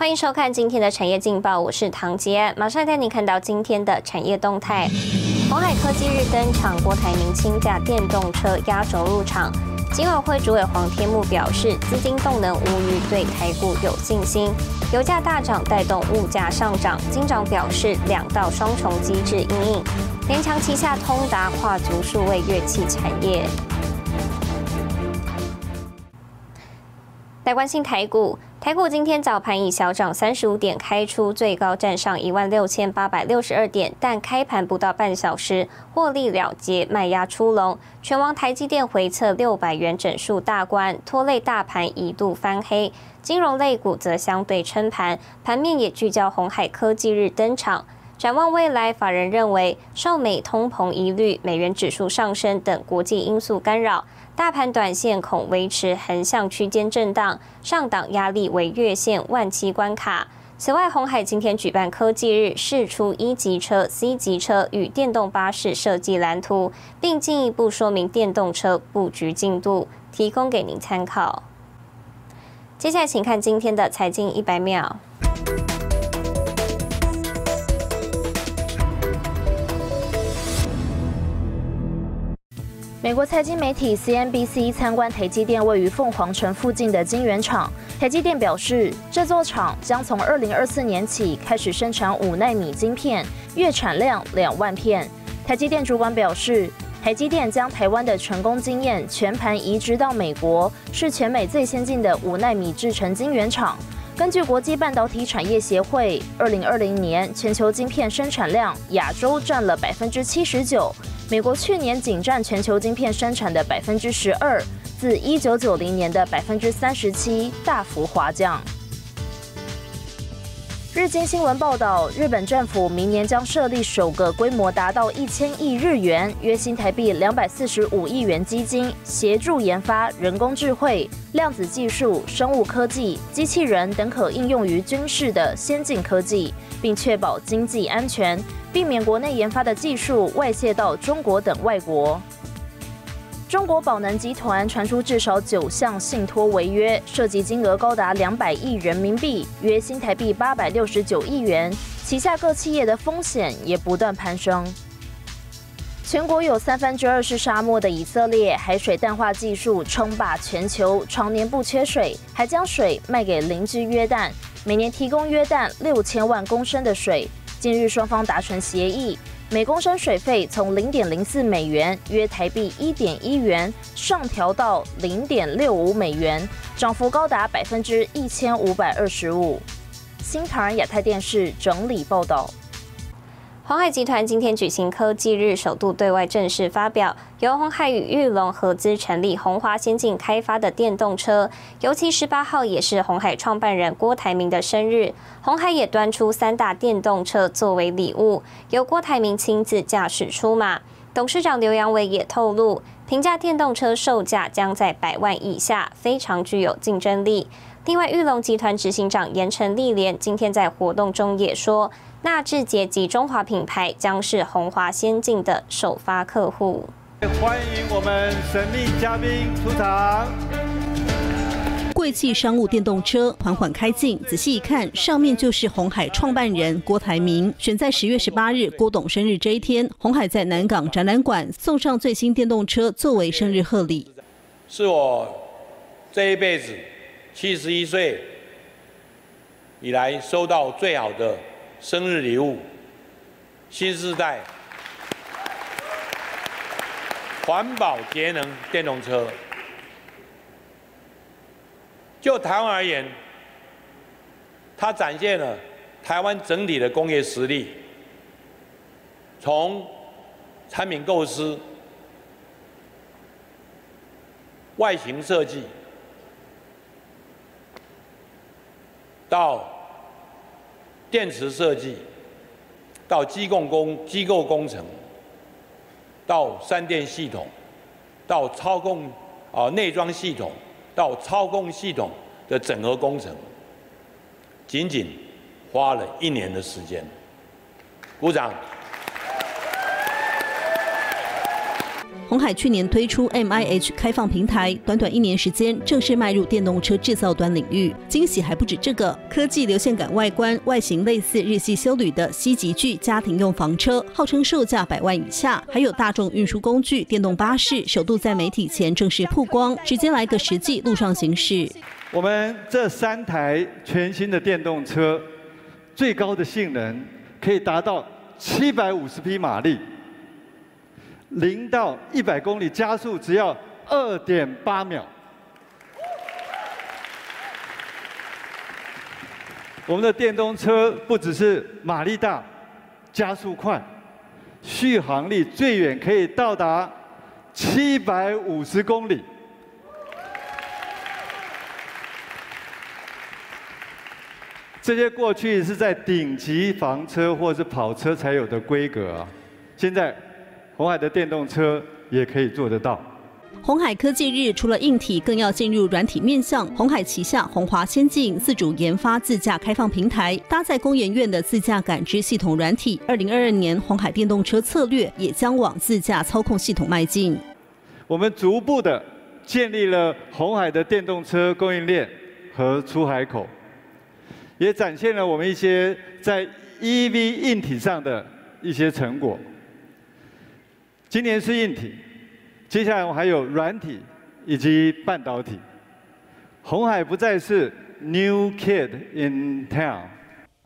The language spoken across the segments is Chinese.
欢迎收看今天的产业劲报，我是唐杰，马上带你看到今天的产业动态。红海科技日登场，郭台铭轻驾电动车压轴入场。金委会主委黄天木表示，资金动能无虞，对台股有信心。油价大涨带动物价上涨，金长表示两道双重机制应应。联强旗下通达跨足数位乐器产业。来关心台股。台股今天早盘以小涨三十五点开出，最高站上一万六千八百六十二点，但开盘不到半小时获利了结，卖压出笼。全网台积电回测六百元整数大关，拖累大盘一度翻黑。金融类股则相对撑盘，盘面也聚焦红海科技日登场。展望未来，法人认为受美通膨疑虑、美元指数上升等国际因素干扰。大盘短线恐维持横向区间震荡，上档压力为月线万七关卡。此外，红海今天举办科技日，试出一级车、C 级车与电动巴士设计蓝图，并进一步说明电动车布局进度，提供给您参考。接下来，请看今天的财经一百秒。美国财经媒体 CNBC 参观台积电位于凤凰城附近的晶圆厂。台积电表示，这座厂将从2024年起开始生产五纳米晶片，月产量两万片。台积电主管表示，台积电将台湾的成功经验全盘移植到美国，是全美最先进的五纳米制程晶圆厂。根据国际半导体产业协会二零二零年全球晶片生产量，亚洲占了百分之七十九。美国去年仅占全球晶片生产的百分之十二，自一九九零年的百分之三十七大幅滑降。日经新闻报道，日本政府明年将设立首个规模达到一千亿日元（约新台币两百四十五亿元）基金，协助研发人工智慧、量子技术、生物科技、机器人等可应用于军事的先进科技，并确保经济安全。避免国内研发的技术外泄到中国等外国。中国宝能集团传出至少九项信托违约，涉及金额高达两百亿人民币，约新台币八百六十九亿元。旗下各企业的风险也不断攀升。全国有三分之二是沙漠的以色列，海水淡化技术称霸全球，常年不缺水，还将水卖给邻居约旦，每年提供约旦六千万公升的水。近日，双方达成协议，每公升水费从零点零四美元（约台币一点一元）上调到零点六五美元，涨幅高达百分之一千五百二十五。新唐人亚太电视整理报道。鸿海集团今天举行科技日，首度对外正式发表由鸿海与玉龙合资成立鸿华先进开发的电动车。尤其十八号也是鸿海创办人郭台铭的生日，鸿海也端出三大电动车作为礼物，由郭台铭亲自驾驶出马。董事长刘扬伟也透露，平价电动车售价将在百万以下，非常具有竞争力。另外，玉龙集团执行长严成立连今天在活动中也说。纳智捷及中华品牌将是鸿华先进的首发客户。欢迎我们神秘嘉宾出场。贵气商务电动车缓缓开进，仔细一看，上面就是鸿海创办人郭台铭。选在十月十八日郭董生日这一天，鸿海在南港展览馆送上最新电动车作为生日贺礼。是我这一辈子七十一岁以来收到最好的。生日礼物，新时代环保节能电动车。就台湾而言，它展现了台湾整体的工业实力，从产品构思、外形设计到。电池设计，到机构工机构工程，到三电系统，到操控啊内装系统，到操控系统的整合工程，仅仅花了一年的时间。鼓掌。红海去年推出 M I H 开放平台，短短一年时间正式迈入电动车制造端领域。惊喜还不止这个，科技流线感外观，外形类似日系修旅的西极具家庭用房车，号称售价百万以下。还有大众运输工具电动巴士，首度在媒体前正式曝光，直接来个实际路上行驶。我们这三台全新的电动车，最高的性能可以达到七百五十匹马力。零到一百公里加速只要二点八秒。我们的电动车不只是马力大、加速快，续航力最远可以到达七百五十公里。这些过去是在顶级房车或是跑车才有的规格啊，现在。红海的电动车也可以做得到。红海科技日除了硬体，更要进入软体面向。红海旗下红华先进自主研发自驾开放平台，搭载工研院的自驾感知系统软体。二零二二年，红海电动车策略也将往自驾操控系统迈进。我们逐步的建立了红海的电动车供应链和出海口，也展现了我们一些在 EV 硬体上的一些成果。今年是硬体，接下来我还有软体以及半导体。红海不再是 new kid in town。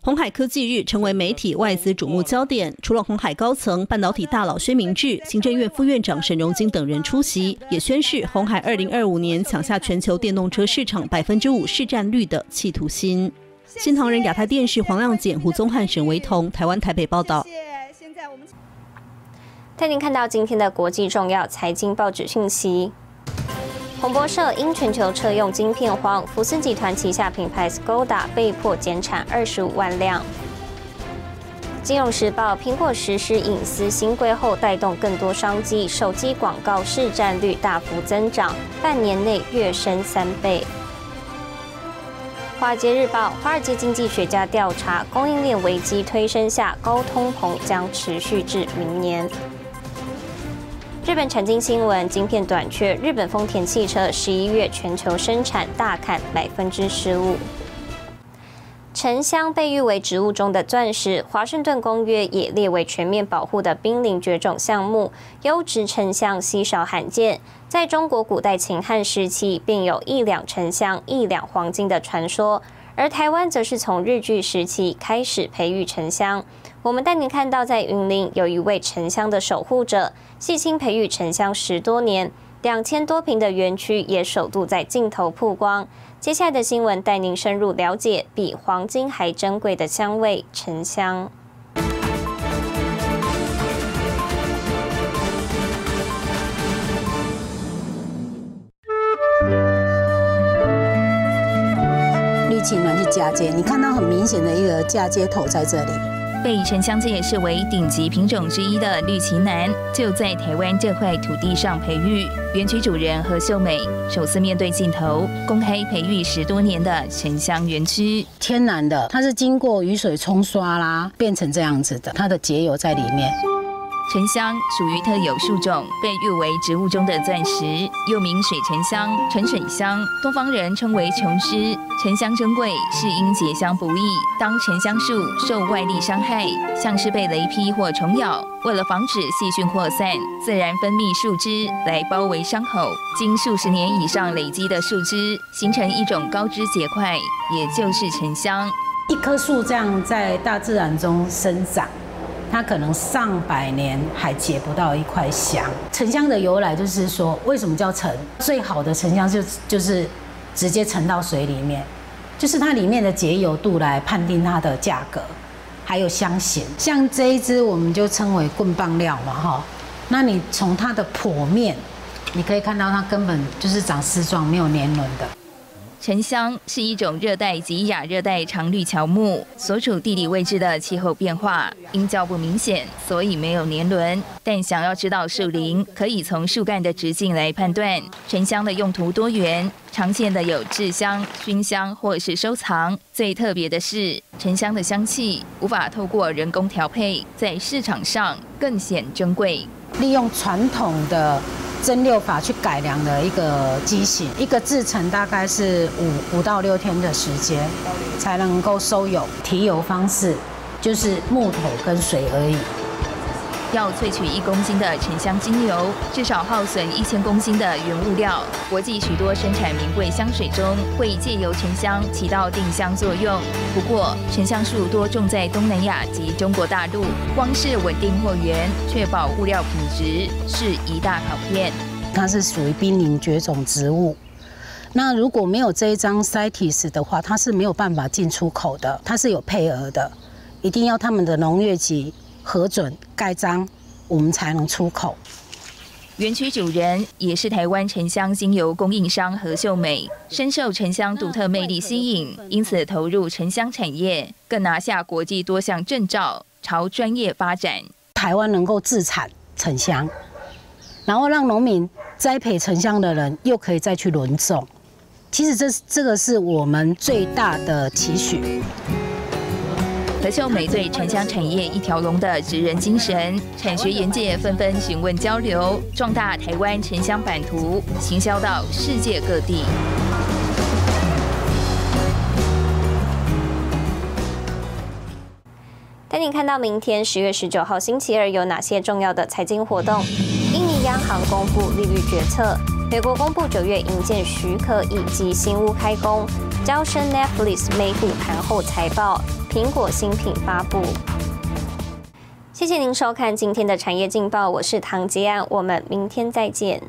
红海科技日成为媒体外资瞩目焦点，除了红海高层、半导体大佬薛明志、行政院副院长沈荣金等人出席，也宣示红海二零二五年抢下全球电动车市场百分之五市占率的企图心。新唐人亚太电视黄亮简、胡宗汉、沈维彤，台湾台北报道。带您看到今天的国际重要财经报纸讯息。彭博社因全球车用晶片荒，福斯集团旗下品牌 Skoda 被迫减产二十五万辆。金融时报：苹果实施隐私新规后，带动更多商机，手机广告市占率大幅增长，半年内跃升三倍。华尔街日报：华尔街经济学家调查，供应链危机推升下，高通膨将持续至明年。日本产经新闻：晶片短缺，日本丰田汽车十一月全球生产大砍百分之十五。沉香被誉为植物中的钻石，华盛顿公约也列为全面保护的濒临绝种项目。优质沉香稀少罕见，在中国古代秦汉时期便有一两沉香一两黄金的传说，而台湾则是从日据时期开始培育沉香。我们带您看到，在云林有一位沉香的守护者，细心培育沉香十多年，两千多平的园区也首度在镜头曝光。接下来的新闻带您深入了解比黄金还珍贵的香味——沉香。绿青呢是嫁接，你看到很明显的一个嫁接头在这里。被沉香界视为顶级品种之一的绿旗楠，就在台湾这块土地上培育。园区主人何秀美首次面对镜头，公开培育十多年的沉香园区。天然的，它是经过雨水冲刷啦，变成这样子的，它的节油在里面。沉香属于特有树种，被誉为植物中的钻石，又名水沉香、沉水香，东方人称为琼枝。沉香珍贵，是因结香不易。当沉香树受外力伤害，像是被雷劈或虫咬，为了防止细菌扩散，自然分泌树枝来包围伤口。经数十年以上累积的树枝，形成一种高枝结块，也就是沉香。一棵树这样在大自然中生长。它可能上百年还结不到一块香。沉香的由来就是说，为什么叫沉？最好的沉香就就是直接沉到水里面，就是它里面的结油度来判定它的价格，还有香型。像这一支我们就称为棍棒料嘛，哈。那你从它的剖面，你可以看到它根本就是长丝状，没有年轮的。沉香是一种热带及亚热带常绿乔木，所处地理位置的气候变化因较不明显，所以没有年轮。但想要知道树龄，可以从树干的直径来判断。沉香的用途多元，常见的有制香、熏香或是收藏。最特别的是，沉香的香气无法透过人工调配，在市场上更显珍贵。利用传统的蒸馏法去改良的一个机型，一个制成大概是五五到六天的时间才能够收油。提油方式就是木头跟水而已。要萃取一公斤的沉香精油，至少耗损一千公斤的原物料。国际许多生产名贵香水中，会借由沉香起到定香作用。不过，沉香树多种在东南亚及中国大陆，光是稳定货源、确保物料品质是一大考验。它是属于濒临绝种植物，那如果没有这一张 CITES 的话，它是没有办法进出口的。它是有配额的，一定要他们的农业局。核准盖章，我们才能出口。园区主人也是台湾沉香精油供应商何秀美，深受沉香独特魅力吸引，因此投入沉香产业，更拿下国际多项证照，朝专业发展。台湾能够自产沉香，然后让农民栽培沉香的人又可以再去轮种，其实这这个是我们最大的期许。何秀美对沉香产业一条龙的职人精神，产学研界纷纷询问交流，壮大台湾沉香版图，行销到世界各地。带你看到明天十月十九号星期二有哪些重要的财经活动？印尼央行公布利率决策，美国公布九月营建许可以及新屋开工，交生 Netflix 美股盘后财报。苹果新品发布。谢谢您收看今天的产业劲报，我是唐吉安，我们明天再见。